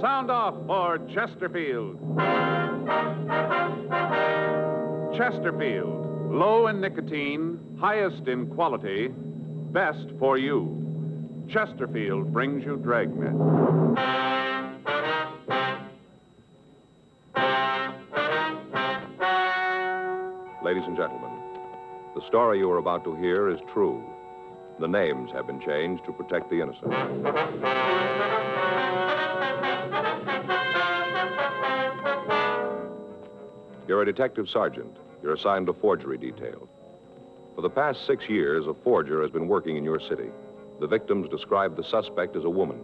Sound off for Chesterfield. Chesterfield, low in nicotine, highest in quality, best for you. Chesterfield brings you Dragnet. Ladies and gentlemen, the story you are about to hear is true. The names have been changed to protect the innocent. You're a detective sergeant. You're assigned to forgery detail. For the past six years, a forger has been working in your city. The victims describe the suspect as a woman.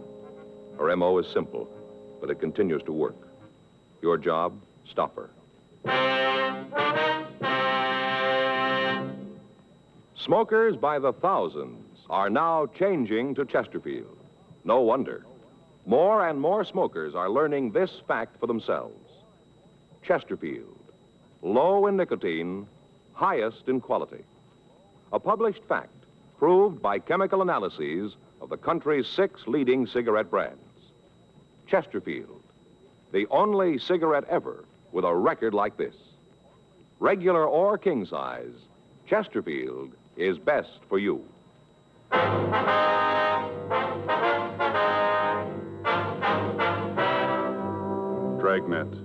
Her MO is simple, but it continues to work. Your job, stop her. Smokers by the thousands are now changing to Chesterfield. No wonder. More and more smokers are learning this fact for themselves. Chesterfield, low in nicotine, highest in quality. A published fact proved by chemical analyses of the country's six leading cigarette brands. Chesterfield, the only cigarette ever with a record like this. Regular or king size, Chesterfield is best for you. Dragnet,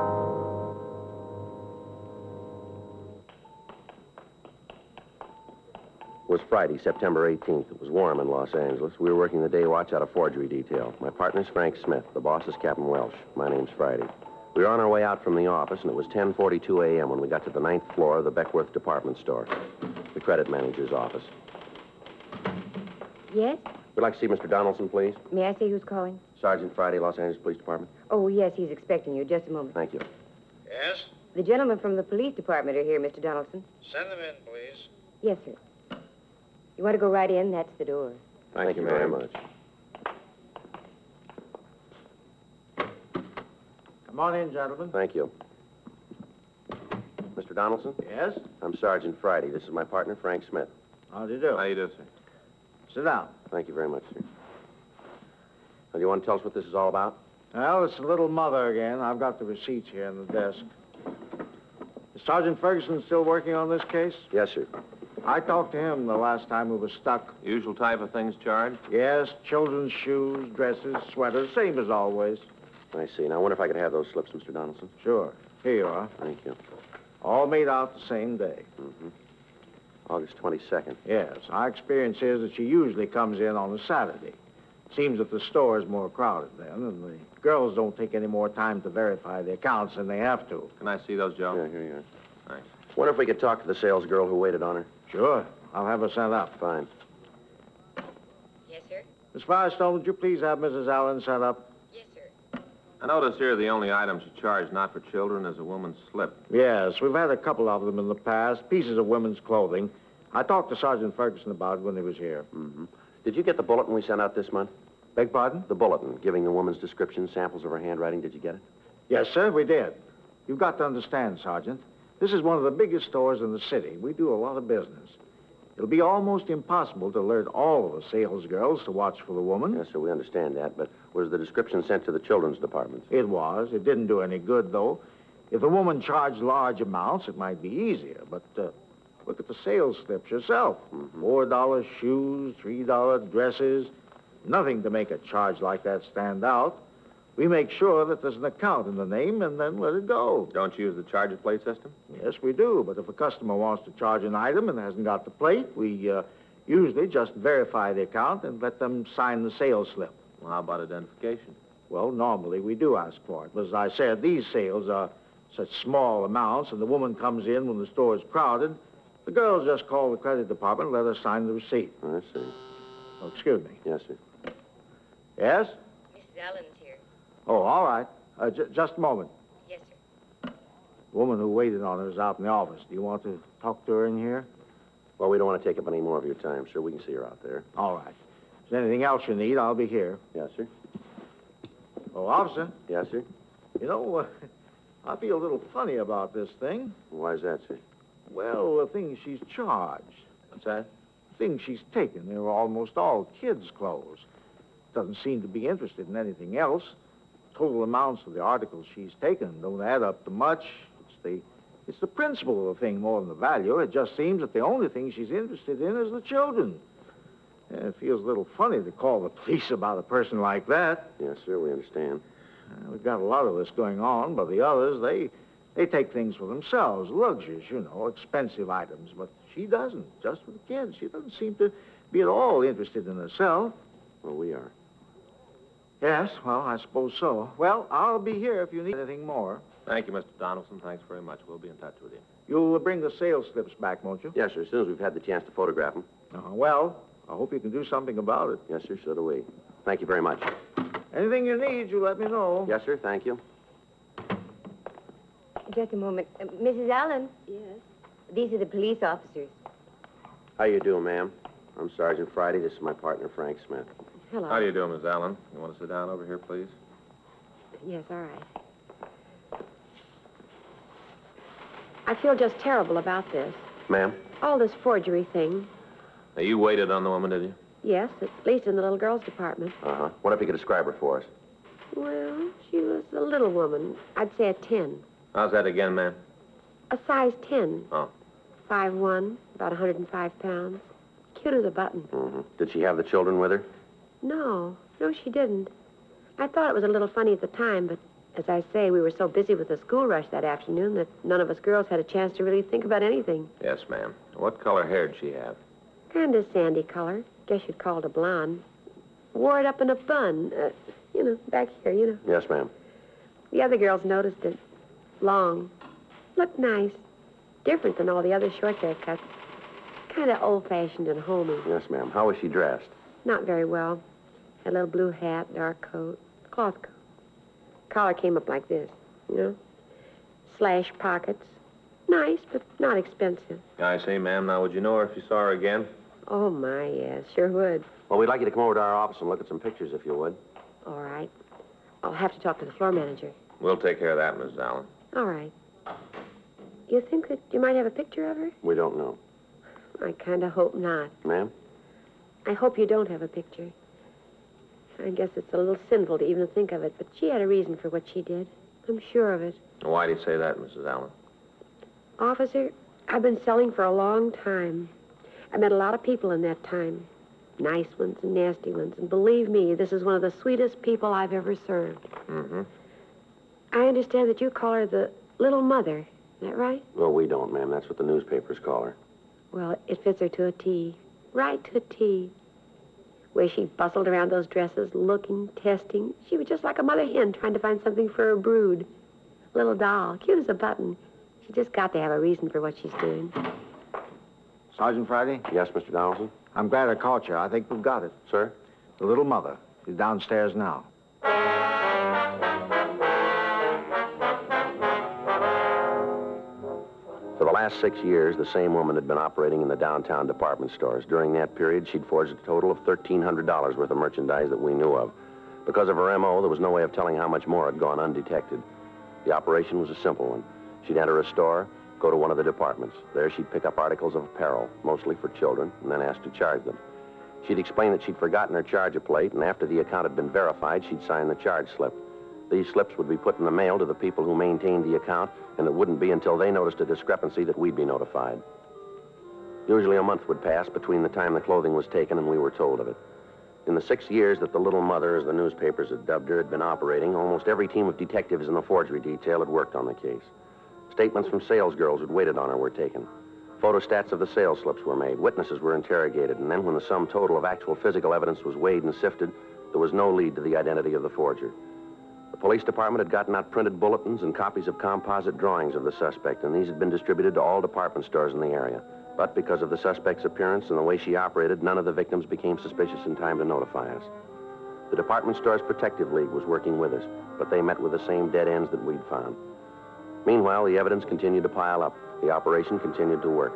Was Friday, September 18th. It was warm in Los Angeles. We were working the day watch out of forgery detail. My partner's Frank Smith. The boss is Captain Welsh. My name's Friday. We were on our way out from the office, and it was 10.42 a.m. when we got to the ninth floor of the Beckworth department store, the credit manager's office. Yes? We'd like to see Mr. Donaldson, please. May I say who's calling? Sergeant Friday, Los Angeles Police Department. Oh, yes, he's expecting you. Just a moment. Thank you. Yes? The gentlemen from the police department are here, Mr. Donaldson. Send them in, please. Yes, sir. You want to go right in? That's the door. Thank, you very much. Come on in, gentlemen. Thank you. Mr. Donaldson? Yes? I'm Sergeant Friday. This is my partner, Frank Smith. How do you do? How do you do, sir? Sit down. Thank you very much, sir. Now, do you want to tell us what this is all about? Well, it's the little mother again. I've got the receipts here in the desk. Is Sergeant Ferguson still working on this case? Yes, sir. I talked to him the last time we were stuck. Usual type of things charged? Yes, children's shoes, dresses, sweaters, same as always. I see. Now, I wonder if I could have those slips, Mr. Donaldson. Sure. Here you are. Thank you. All made out the same day. Mm-hmm. August 22nd. Yes. Our experience is that she usually comes in on a Saturday. Seems that the store is more crowded then, and the girls don't take any more time to verify the accounts than they have to. Can I see those, Joe? Yeah, here you are. Thanks. Wonder if we could talk to the sales girl who waited on her. Sure. I'll have her sent up. Fine. Yes, sir. Miss Firestone, would you please have Mrs. Allen sent up? Yes, sir. I notice here the only items you charge not for children is a woman's slip. Yes, we've had a couple of them in the past, pieces of women's clothing. I talked to Sergeant Ferguson about it when he was here. Mm-hmm. Did you get the bulletin we sent out this month? Beg pardon? The bulletin, giving the woman's description, samples of her handwriting. Did you get it? Yes, sir, we did. You've got to understand, Sergeant. This is one of the biggest stores in the city. We do a lot of business. It'll be almost impossible to alert all of the sales girls to watch for the woman. Yes, sir, we understand that, but was the description sent to the children's department? It was. It didn't do any good, though. If the woman charged large amounts, it might be easier. But uh, look at the sales slips yourself. Four dollar shoes, three dollar dresses. Nothing to make a charge like that stand out. We make sure that there's an account in the name and then let it go. Don't you use the charge plate system? Yes, we do. But if a customer wants to charge an item and hasn't got the plate, we uh, usually just verify the account and let them sign the sales slip. Well, how about identification? Well, normally we do ask for it. But as I said, these sales are such small amounts, and the woman comes in when the store is crowded. The girls just call the credit department and let her sign the receipt. I see. Oh, excuse me. Yes, sir. Yes? Mrs. Allen's here. Oh, all right. Uh, j- just a moment. Yes, sir. The woman who waited on her is out in the office. Do you want to talk to her in here? Well, we don't want to take up any more of your time, sir. We can see her out there. All right. If there's anything else you need, I'll be here. Yes, sir. Oh, officer, Yes, sir. you know, uh, I feel a little funny about this thing. Why is that, sir? Well, the things she's charged. What's that? Things she's taken, they were almost all kids' clothes. Doesn't seem to be interested in anything else. Total amounts of the articles she's taken don't add up to much. It's the it's the principle of the thing more than the value. It just seems that the only thing she's interested in is the children. Yeah, it feels a little funny to call the police about a person like that. Yes, sir, we understand. Uh, we've got a lot of this going on, but the others, they they take things for themselves, luxuries, you know, expensive items. But she doesn't, just for the kids. She doesn't seem to be at all interested in herself. Well, we are. Yes, well, I suppose so. Well, I'll be here if you need anything more. Thank you, Mr. Donaldson. Thanks very much. We'll be in touch with you. You'll bring the sales slips back, won't you? Yes, sir, as soon as we've had the chance to photograph them. Uh-huh. Well, I hope you can do something about it. Yes, sir, so do we. Thank you very much. Anything you need, you let me know. Yes, sir, thank you. Just a moment. Uh, Mrs. Allen? Yes? These are the police officers. How you doing, ma'am? I'm Sergeant Friday. This is my partner, Frank Smith. Hello. How do you do, Miss Allen? You want to sit down over here, please? Yes, all right. I feel just terrible about this. Ma'am? All this forgery thing. Now, you waited on the woman, did you? Yes, at least in the little girls' department. Uh-huh. What if you could describe her for us? Well, she was a little woman. I'd say a 10. How's that again, ma'am? A size 10. Oh. Five one, about 105 pounds. Cute as a button. Mm-hmm. Did she have the children with her? No, no, she didn't. I thought it was a little funny at the time, but as I say, we were so busy with the school rush that afternoon that none of us girls had a chance to really think about anything. Yes, ma'am. What color hair did she have? Kind of sandy color. Guess you'd call it a blonde. Wore it up in a bun. Uh, you know, back here, you know. Yes, ma'am. The other girls noticed it. Long. Looked nice. Different than all the other short haircuts. Kind of old-fashioned and homey. Yes, ma'am. How was she dressed? Not very well. Had a little blue hat, dark coat, cloth coat. Collar came up like this, you know. Slash pockets. Nice, but not expensive. I say, ma'am, now, would you know her if you saw her again? Oh, my, yes, sure would. Well, we'd like you to come over to our office and look at some pictures, if you would. All right. I'll have to talk to the floor manager. We'll take care of that, Miss Allen. All right. You think that you might have a picture of her? We don't know. I kind of hope not. Ma'am? I hope you don't have a picture. I guess it's a little sinful to even think of it, but she had a reason for what she did. I'm sure of it. Why do you say that, Mrs. Allen? Officer, I've been selling for a long time. I met a lot of people in that time. Nice ones and nasty ones. And believe me, this is one of the sweetest people I've ever served. Mm-hmm. I understand that you call her the little mother. Is that right? Well, we don't, ma'am. That's what the newspapers call her. Well, it fits her to a T. Right to a T. Way she bustled around those dresses, looking, testing. She was just like a mother hen trying to find something for her brood. Little doll, cute as a button. She just got to have a reason for what she's doing. Sergeant Friday, Yes, Mr. Donaldson? I'm glad I caught you. I think we've got it. Sir? The little mother. She's downstairs now. For the last six years, the same woman had been operating in the downtown department stores. During that period, she'd forged a total of $1,300 worth of merchandise that we knew of. Because of her M.O., there was no way of telling how much more had gone undetected. The operation was a simple one. She'd enter a store, go to one of the departments. There she'd pick up articles of apparel, mostly for children, and then ask to charge them. She'd explain that she'd forgotten her charger plate, and after the account had been verified, she'd sign the charge slip. These slips would be put in the mail to the people who maintained the account, and it wouldn't be until they noticed a discrepancy that we'd be notified. Usually a month would pass between the time the clothing was taken and we were told of it. In the six years that the Little Mother, as the newspapers had dubbed her, had been operating, almost every team of detectives in the forgery detail had worked on the case. Statements from salesgirls who'd waited on her were taken. Photostats of the sales slips were made. Witnesses were interrogated. And then, when the sum total of actual physical evidence was weighed and sifted, there was no lead to the identity of the forger. Police department had gotten out printed bulletins and copies of composite drawings of the suspect, and these had been distributed to all department stores in the area. But because of the suspect's appearance and the way she operated, none of the victims became suspicious in time to notify us. The department store's protective league was working with us, but they met with the same dead ends that we'd found. Meanwhile, the evidence continued to pile up. The operation continued to work.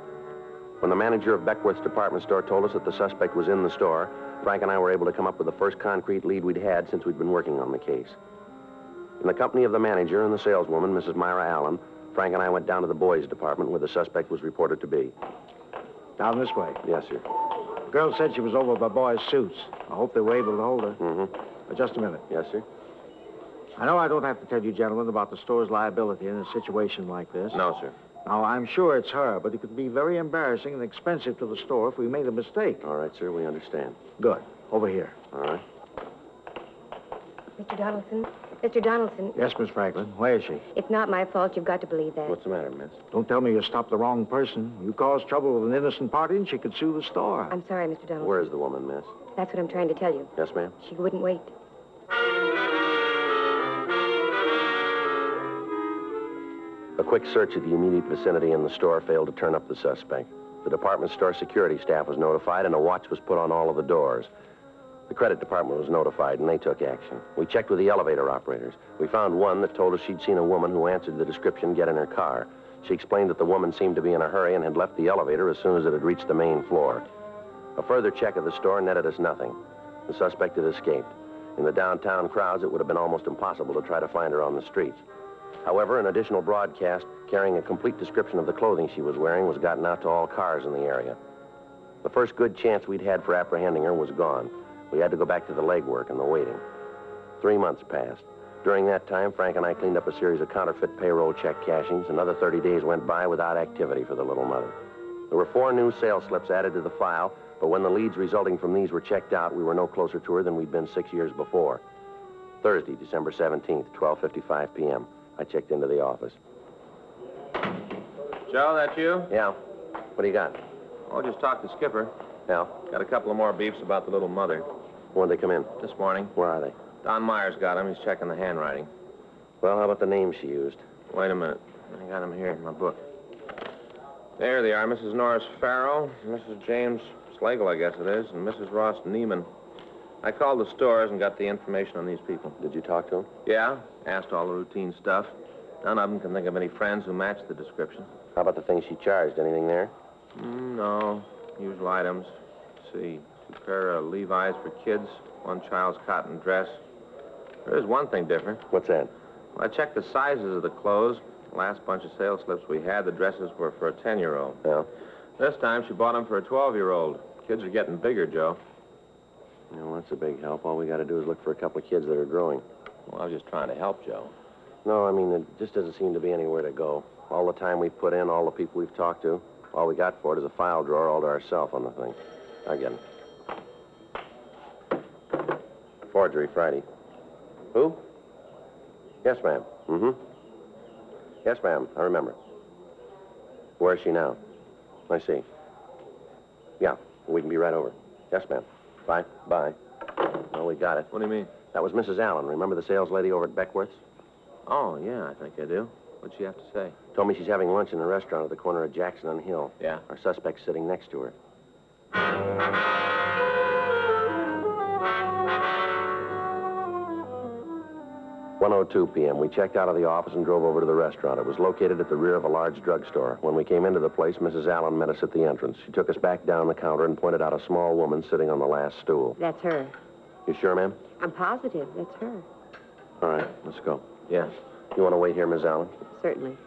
When the manager of Beckworth's department store told us that the suspect was in the store, Frank and I were able to come up with the first concrete lead we'd had since we'd been working on the case. In the company of the manager and the saleswoman, Mrs. Myra Allen, Frank and I went down to the boys' department where the suspect was reported to be. Down this way. Yes, sir. The girl said she was over by boys' suits. I hope they were able to hold her. Mm-hmm. Uh, just a minute. Yes, sir. I know I don't have to tell you gentlemen about the store's liability in a situation like this. No, sir. Now, I'm sure it's her, but it could be very embarrassing and expensive to the store if we made a mistake. All right, sir, we understand. Good. Over here. All right. Mr. Donaldson? Mr. Donaldson, Yes, Miss Franklin. Where is she? it's not my fault. You've got to believe that. What's the matter, miss? Don't tell me you stopped the wrong person. You caused trouble with an innocent party, and she could sue the store. I'm sorry, Mr. Donaldson. Where is the woman, miss? That's what I'm trying to tell you. Yes, ma'am? She wouldn't wait. A quick search of the immediate vicinity in the store failed to turn up the suspect. The department store security staff was notified, and a watch was put on all of the doors. The credit department was notified, and they took action. We checked with the elevator operators. We found one that told us she'd seen a woman who answered the description get in her car. She explained that the woman seemed to be in a hurry and had left the elevator as soon as it had reached the main floor. A further check of the store netted us nothing. The suspect had escaped. In the downtown crowds, it would have been almost impossible to try to find her on the streets. However, an additional broadcast carrying a complete description of the clothing she was wearing was gotten out to all cars in the area. The first good chance we'd had for apprehending her was gone. We had to go back to the legwork and the waiting. Three months passed. During that time, Frank and I cleaned up a series of counterfeit payroll check cashings. Another 30 days went by without activity for the little mother. There were four new sales slips added to the file, but when the leads resulting from these were checked out, we were no closer to her than we'd been six years before. Thursday, December 17th, 12.55 p.m. I checked into the office. Joe, that you? Yeah. What do you got? Oh, just talked to Skipper. Yeah. Got a couple of more beefs about the little mother. When'd they come in? This morning. Where are they? Don Myers got him. He's checking the handwriting. Well, how about the names she used? Wait a minute. I got him here in my book. There they are, Mrs. Norris Farrell, Mrs. James Slagle, I guess it is, and Mrs. Ross Neiman. I called the stores and got the information on these people. Did you talk to them? Yeah, asked all the routine stuff. None of them can think of any friends who match the description. How about the things she charged? Anything there? Mm, no, usual items. Let's see, two pair of Levi's for kids, one child's cotton dress. There is one thing different. What's that? Well, I checked the sizes of the clothes. The last bunch of sales slips we had, the dresses were for a 10-year-old. Yeah. This time, she bought them for a 12-year-old. Kids are getting bigger, Joe. Well, that's a big help. All we got to do is look for a couple of kids that are growing. Well, I was just trying to help Joe. No, I mean, it just doesn't seem to be anywhere to go. All the time we've put in, all the people we've talked to, all we got for it is a file drawer all to ourselves on the thing. I get it. Forgery Friday. Who? Yes, ma'am. Mm-hmm. Yes, ma'am. I remember. Where is she now? I see. Yeah, we can be right over. Yes, ma'am. Bye. Bye. Well, we got it. What do you mean? That was Mrs. Allen. Remember the sales lady over at Beckworth's? Oh, yeah, I think I do. What'd she have to say? Told me she's having lunch in a restaurant at the corner of Jackson and Hill. Yeah. Our suspect's sitting next to her. 1:02 p.m. We checked out of the office and drove over to the restaurant. It was located at the rear of a large drugstore. When we came into the place, Mrs. Allen met us at the entrance. She took us back down the counter and pointed out a small woman sitting on the last stool. That's her. You sure, ma'am? I'm positive that's her. All right, let's go. Yes. You want to wait here, Miss Allen? Certainly.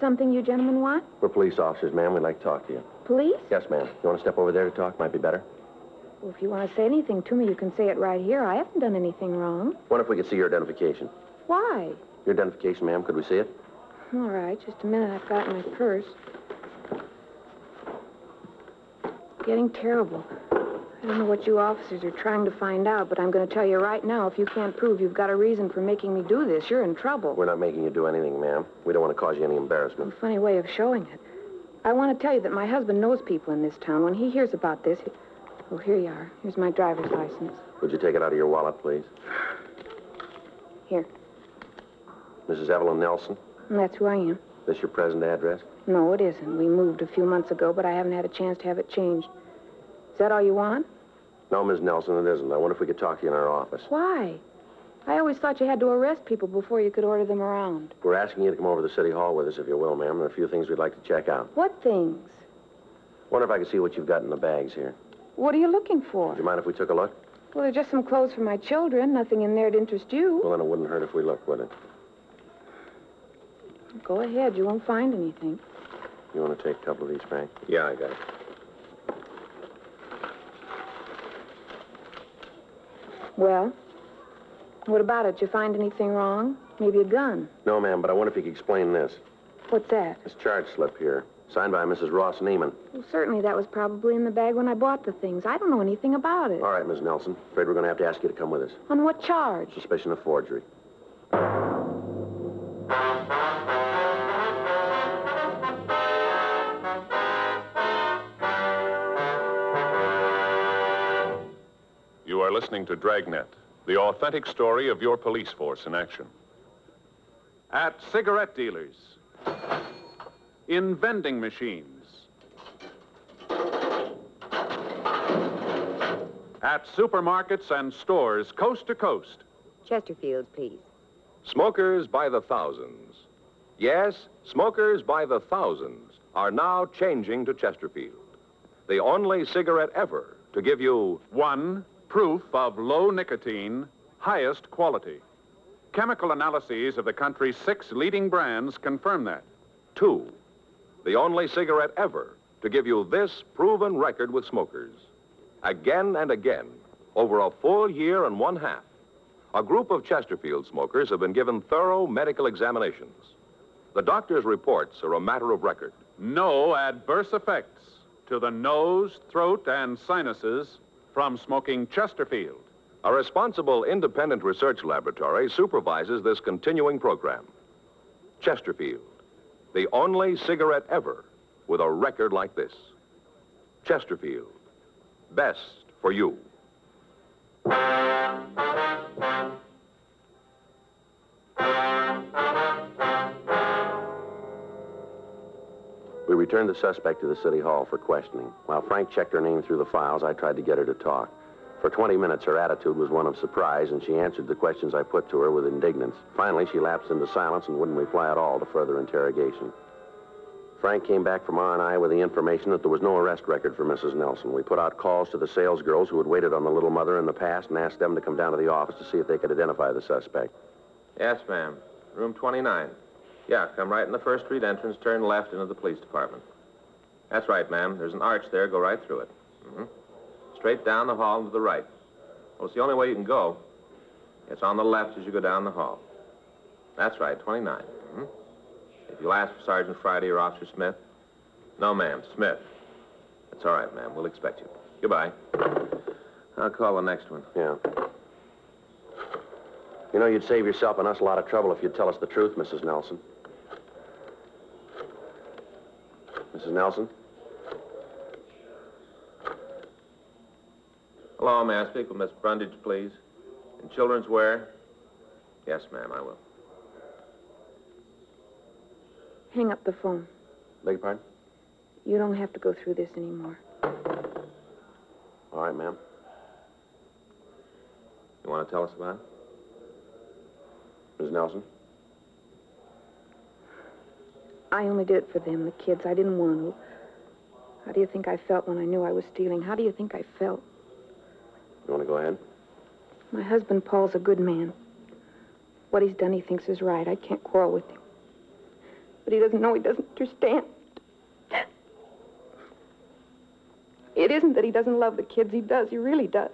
Something you gentlemen want? We're police officers, ma'am. We'd like to talk to you. Police? Yes, ma'am. You want to step over there to talk? Might be better. Well, if you want to say anything to me, you can say it right here. I haven't done anything wrong. Wonder if we could see your identification. Why? Your identification, ma'am. Could we see it? All right, just a minute. I've got my purse. Getting terrible. I don't know what you officers are trying to find out, but I'm going to tell you right now if you can't prove you've got a reason for making me do this, you're in trouble. We're not making you do anything, ma'am. We don't want to cause you any embarrassment. A funny way of showing it. I want to tell you that my husband knows people in this town. When he hears about this, he... oh, here you are. Here's my driver's license. Would you take it out of your wallet, please? Here. Mrs. Evelyn Nelson, that's who I am. Is this your present address? No, it isn't. We moved a few months ago, but I haven't had a chance to have it changed. Is that all you want? No, Miss Nelson, it isn't. I wonder if we could talk to you in our office. Why? I always thought you had to arrest people before you could order them around. We're asking you to come over to the City Hall with us, if you will, ma'am. There are a few things we'd like to check out. What things? Wonder if I could see what you've got in the bags here. What are you looking for? Do you mind if we took a look? Well, they're just some clothes for my children. Nothing in there to interest you. Well, then it wouldn't hurt if we looked, would it? Go ahead. You won't find anything. You want to take a couple of these, Frank? Yeah, I got it. Well, what about it? Did you find anything wrong? Maybe a gun. No, ma'am, but I wonder if you could explain this. What's that? This charge slip here, signed by Mrs. Ross Neiman. Well, certainly that was probably in the bag when I bought the things. I don't know anything about it. All right, Miss Nelson. Afraid we're going to have to ask you to come with us. On what charge? Suspicion of forgery. Listening to Dragnet, the authentic story of your police force in action. At cigarette dealers, in vending machines, at supermarkets and stores coast to coast. Chesterfield, please. Smokers by the thousands. Yes, smokers by the thousands are now changing to Chesterfield, the only cigarette ever to give you One, proof of low nicotine, highest quality. Chemical analyses of the country's six leading brands confirm that. two, the only cigarette ever to give you this proven record with smokers. Again and again, over a full year and one half, a group of Chesterfield smokers have been given thorough medical examinations. The doctor's reports are a matter of record. No adverse effects to the nose, throat, and sinuses from smoking Chesterfield. A responsible independent research laboratory supervises this continuing program. Chesterfield, the only cigarette ever with a record like this. Chesterfield, best for you. We returned the suspect to the city hall for questioning. While Frank checked her name through the files, I tried to get her to talk. For 20 minutes, her attitude was one of surprise, and she answered the questions I put to her with indignance. Finally, she lapsed into silence and wouldn't reply at all to further interrogation. Frank came back from R&I with the information that there was no arrest record for Mrs. Nelson. We put out calls to the sales girls who had waited on the little mother in the past and asked them to come down to the office to see if they could identify the suspect. Yes, ma'am. Room 29. Yeah, come right in the first street entrance, turn left into the police department. That's right, ma'am. There's an arch there. Go right through it. hmm Straight down the hall and to the right. Well, it's the only way you can go. It's on the left as you go down the hall. That's right, 29. hmm If you'll ask for Sergeant Friday or Officer Smith. No, ma'am, Smith. That's all right, ma'am. We'll expect you. Goodbye. I'll call the next one. Yeah. You know, you'd save yourself and us a lot of trouble if you'd tell us the truth, Mrs. Nelson. Mrs. Nelson? Hello, may I speak with Miss Brundage, please? In children's wear? Yes, ma'am, I will. Hang up the phone. Beg your pardon? You don't have to go through this anymore. All right, ma'am. You want to tell us about it? Ms. Nelson? I only did it for them, the kids. I didn't want to. How do you think I felt when I knew I was stealing? How do you think I felt? You want to go ahead? My husband, Paul's a good man. What he's done, he thinks is right. I can't quarrel with him. But he doesn't know he doesn't understand. It isn't that he doesn't love the kids. He does. He really does.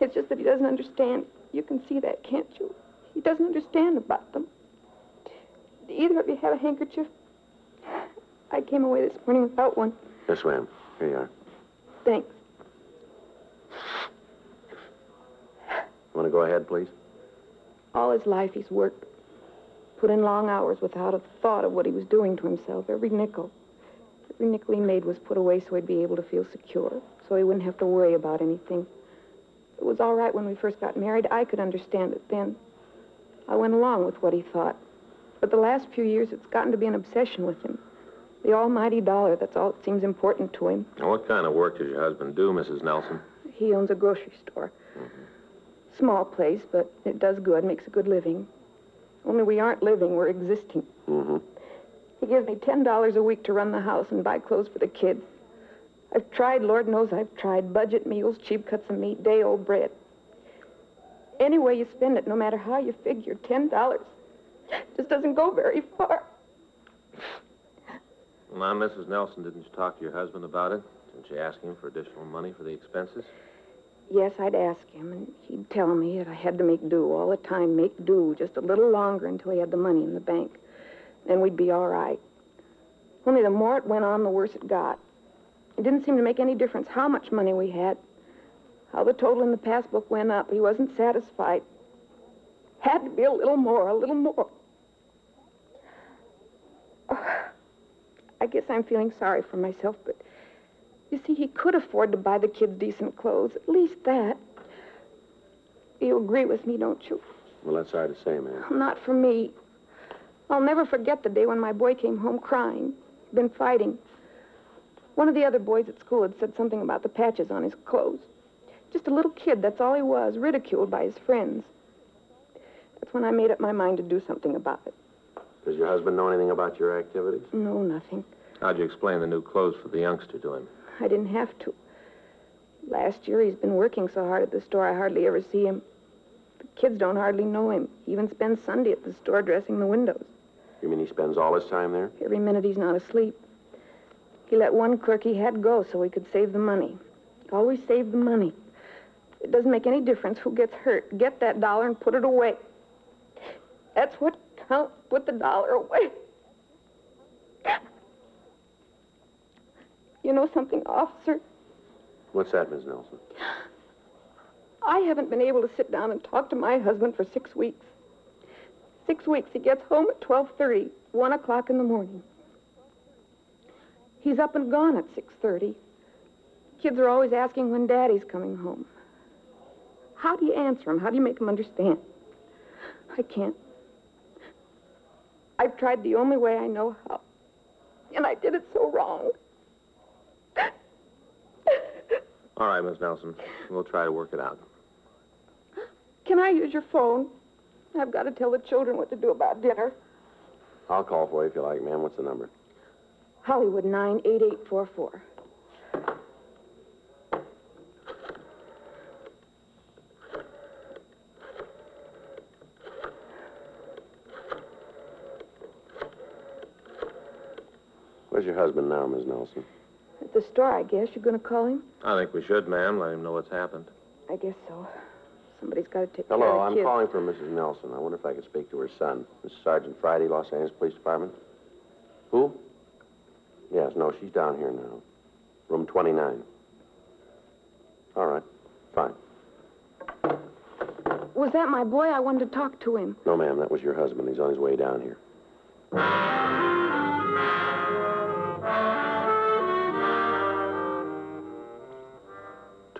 It's just that he doesn't understand. You can see that, can't you? He doesn't understand about them. Do either of you have a handkerchief? I came away this morning without one. Yes, ma'am. Here you are. Thanks. Want to go ahead, please? All his life he's worked, put in long hours without a thought of what he was doing to himself. Every nickel, every nickel he made was put away so he'd be able to feel secure, so he wouldn't have to worry about anything. It was all right when we first got married. I could understand it then. I went along with what he thought. But the last few years, it's gotten to be an obsession with him. The almighty dollar, that's all that seems important to him. Now, what kind of work does your husband do, Mrs. Nelson? He owns a grocery store. Small place, but it does good, makes a good living. Only we aren't living, we're existing. Mm-hmm. He gives me $10 a week to run the house and buy clothes for the kids. I've tried, Lord knows I've tried, budget meals, cheap cuts of meat, day-old bread. Any way you spend it, no matter how you figure, $10 just doesn't go very far. Well, now, Mrs. Nelson, didn't you talk to your husband about it? Didn't you ask him for additional money for the expenses? Yes, I'd ask him, and he'd tell me that I had to make do all the time, make do just a little longer until he had the money in the bank. Then we'd be all right. Only the more it went on, the worse it got. It didn't seem to make any difference how much money we had, how the total in the passbook went up. He wasn't satisfied. Had to be a little more, a little more. Oh, I guess I'm feeling sorry for myself, but you see, he could afford to buy the kids decent clothes. At least that. You agree with me, don't you? Well, that's hard to say, ma'am. Not for me. I'll never forget the day when my boy came home crying. He'd been fighting. One of the other boys at school had said something about the patches on his clothes. Just a little kid, that's all he was, ridiculed by his friends. That's when I made up my mind to do something about it. Does your husband know anything about your activities? No, nothing. How'd you explain the new clothes for the youngster to him? I didn't have to. Last year, he's been working so hard at the store, I hardly ever see him. The kids don't hardly know him. He even spends Sunday at the store dressing the windows. You mean he spends all his time there? Every minute he's not asleep. He let one clerk he had go so he could save the money. Always save the money. It doesn't make any difference who gets hurt. Get that dollar and put it away. That's what counts. Put the dollar away. You know something, officer? What's that, Miss Nelson? I haven't been able to sit down and talk to my husband for six weeks. Six weeks. He gets home at 12.30, 1 o'clock in the morning. He's up and gone at 6.30. Kids are always asking when Daddy's coming home. How do you answer him? How do you make him understand? I can't. I've tried the only way I know how. And I did it so wrong. All right, Miss Nelson. We'll try to work it out. Can I use your phone? I've got to tell the children what to do about dinner. I'll call for you if you like, ma'am. What's the number? Hollywood 98844. Where's your husband now, Miss Nelson? At the store, I guess. You're going to call him? I think we should, ma'am. Let him know what's happened. I guess so. Somebody's got to take Hello, care of the I'm kids. calling for Mrs. Nelson. I wonder if I could speak to her son. This is Sergeant Friday, Los Angeles Police Department. Who? Yes, no, she's down here now. Room 29. All right, fine. Was that my boy? I wanted to talk to him. No, ma'am, that was your husband. He's on his way down here.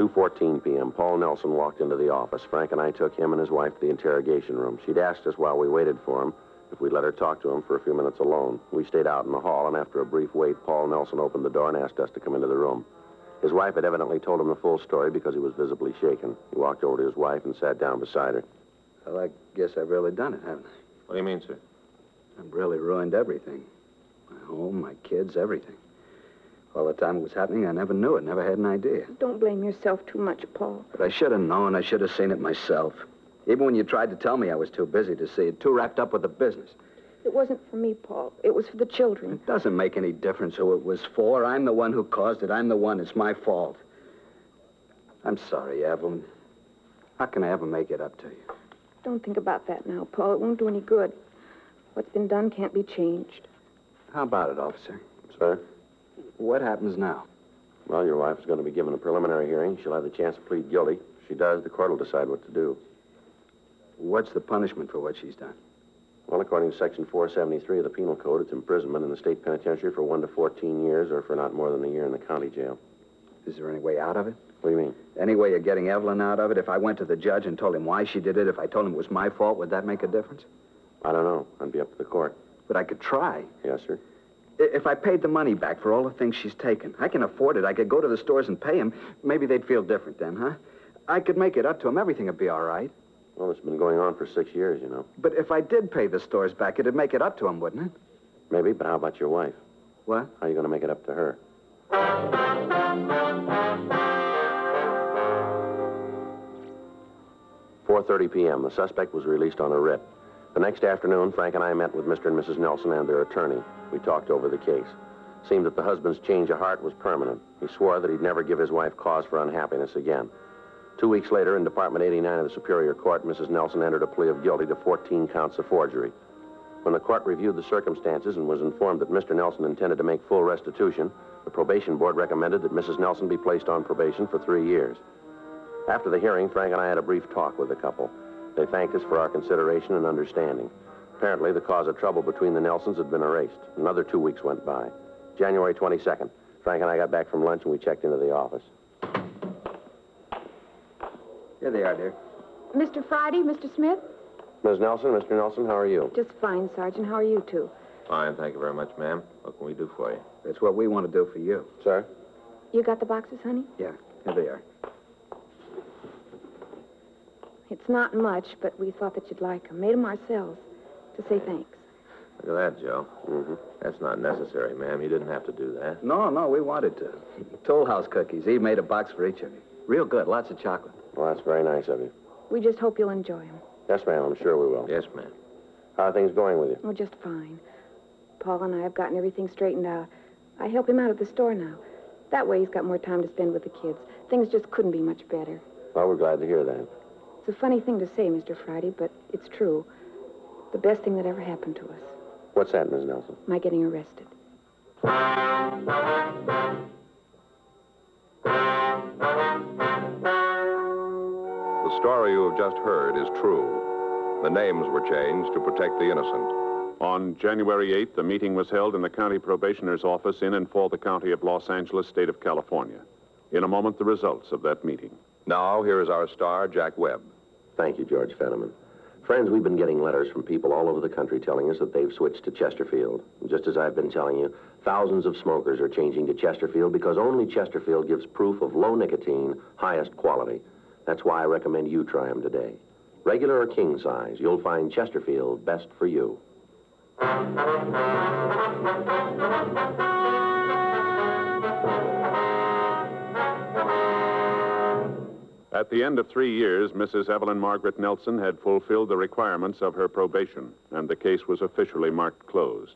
Two fourteen p.m. Paul Nelson walked into the office. Frank and I took him and his wife to the interrogation room. She'd asked us while we waited for him if we'd let her talk to him for a few minutes alone. We stayed out in the hall, and after a brief wait, Paul Nelson opened the door and asked us to come into the room. His wife had evidently told him the full story because he was visibly shaken. He walked over to his wife and sat down beside her. Well, I guess I've really done it, haven't I? What do you mean, sir? I've really ruined everything. My home, my kids, everything. All the time it was happening, I never knew it, never had an idea. Don't blame yourself too much, Paul. But I should have known. I should have seen it myself. Even when you tried to tell me I was too busy to see it, too wrapped up with the business. It wasn't for me, Paul. It was for the children. It doesn't make any difference who it was for. I'm the one who caused it. I'm the one. It's my fault. I'm sorry, Evelyn. How can I ever make it up to you? Don't think about that now, Paul. It won't do any good. What's been done can't be changed. How about it, officer? Sir? What happens now? Well, your wife is going to be given a preliminary hearing. She'll have the chance to plead guilty. If she does, the court will decide what to do. What's the punishment for what she's done? Well, according to Section 473 of the Penal Code, it's imprisonment in the state penitentiary for 1 to 14 years or for not more than a year in the county jail. Is there any way out of it? What do you mean? Any way of getting Evelyn out of it? If I went to the judge and told him why she did it, if I told him it was my fault, would that make a difference? I don't know. I'd be up to the court. But I could try. Yes, sir. If I paid the money back for all the things she's taken, I can afford it. I could go to the stores and pay him. Maybe they'd feel different then, huh? I could make it up to him. Everything would be all right. Well, it's been going on for six years, you know. But if I did pay the stores back, it'd make it up to him, wouldn't it? Maybe, but how about your wife? What? How are you going to make it up to her? 4.30 p.m. The suspect was released on a writ. The next afternoon, Frank and I met with Mr. and Mrs. Nelson and their attorney. We talked over the case. It Seemed that the husband's change of heart was permanent. He swore that he'd never give his wife cause for unhappiness again. Two weeks later, in Department 89 of the Superior Court, Mrs. Nelson entered a plea of guilty to 14 counts of forgery. When the court reviewed the circumstances and was informed that Mr. Nelson intended to make full restitution, the probation board recommended that Mrs. Nelson be placed on probation for three years. After the hearing, Frank and I had a brief talk with the couple. They thanked us for our consideration and understanding. Apparently, the cause of trouble between the Nelsons had been erased. Another two weeks went by. January 22nd, Frank and I got back from lunch and we checked into the office. Here they are, dear. Mr. Friday, Mr. Smith? Ms. Nelson, Mr. Nelson, how are you? Just fine, Sergeant. How are you two? Fine, thank you very much, ma'am. What can we do for you? That's what we want to do for you. Sir? You got the boxes, honey? Yeah, here they are. It's not much, but we thought that you'd like them. Made them ourselves to say thanks. Look at that, Joe. Mm-hmm. That's not necessary, ma'am. You didn't have to do that. No, no, we wanted to. Toll House cookies. Eve made a box for each of you. Real good. Lots of chocolate. Well, that's very nice of you. We just hope you'll enjoy them. Yes, ma'am, I'm sure we will. Yes, ma'am. How are things going with you? Oh, just fine. Paul and I have gotten everything straightened out. I help him out at the store now. That way he's got more time to spend with the kids. Things just couldn't be much better. Well, we're glad to hear that. It's a funny thing to say, Mr. Friday, but it's true. The best thing that ever happened to us. What's that, Ms. Nelson? My getting arrested. The story you have just heard is true. The names were changed to protect the innocent. On January 8th, a meeting was held in the county probationer's office in and for the county of Los Angeles, state of California. In a moment, the results of that meeting. Now, here is our star, Jack Webb. Thank you, George Fenneman. Friends, we've been getting letters from people all over the country telling us that they've switched to Chesterfield. Just as I've been telling you, thousands of smokers are changing to Chesterfield because only Chesterfield gives proof of low nicotine, highest quality. That's why I recommend you try them today. Regular or king size, you'll find Chesterfield best for you. At the end of three years, Mrs. Evelyn Margaret Nelson had fulfilled the requirements of her probation, and the case was officially marked closed.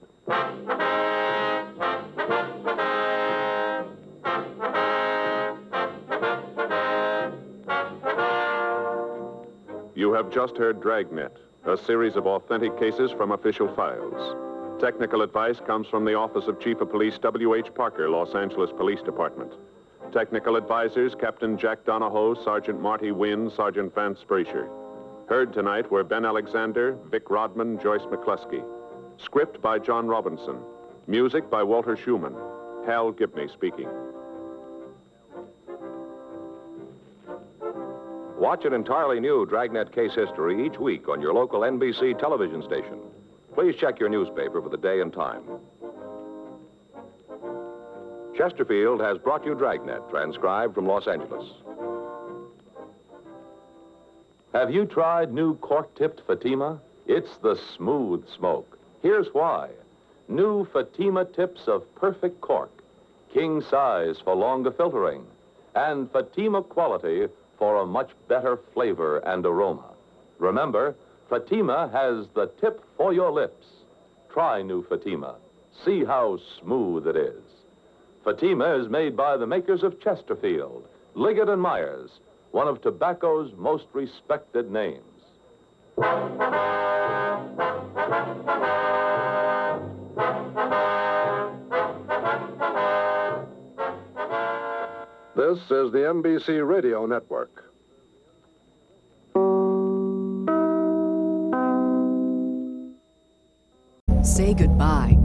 You have just heard Dragnet, a series of authentic cases from official files. Technical advice comes from the Office of Chief of Police W.H. Parker, Los Angeles Police Department. Technical advisors Captain Jack Donahoe, Sergeant Marty Wynn, Sergeant Vance Brasher. Heard tonight were Ben Alexander, Vic Rodman, Joyce McCluskey. Script by John Robinson. Music by Walter Schumann. Hal Gibney speaking. Watch an entirely new Dragnet case history each week on your local NBC television station. Please check your newspaper for the day and time. Chesterfield has brought you Dragnet, transcribed from Los Angeles. Have you tried new cork-tipped Fatima? It's the smooth smoke. Here's why. New Fatima tips of perfect cork, king size for longer filtering, and Fatima quality for a much better flavor and aroma. Remember, Fatima has the tip for your lips. Try new Fatima. See how smooth it is. Fatima is made by the makers of Chesterfield, Liggett and Myers, one of tobacco's most respected names. This is the NBC Radio Network. Say goodbye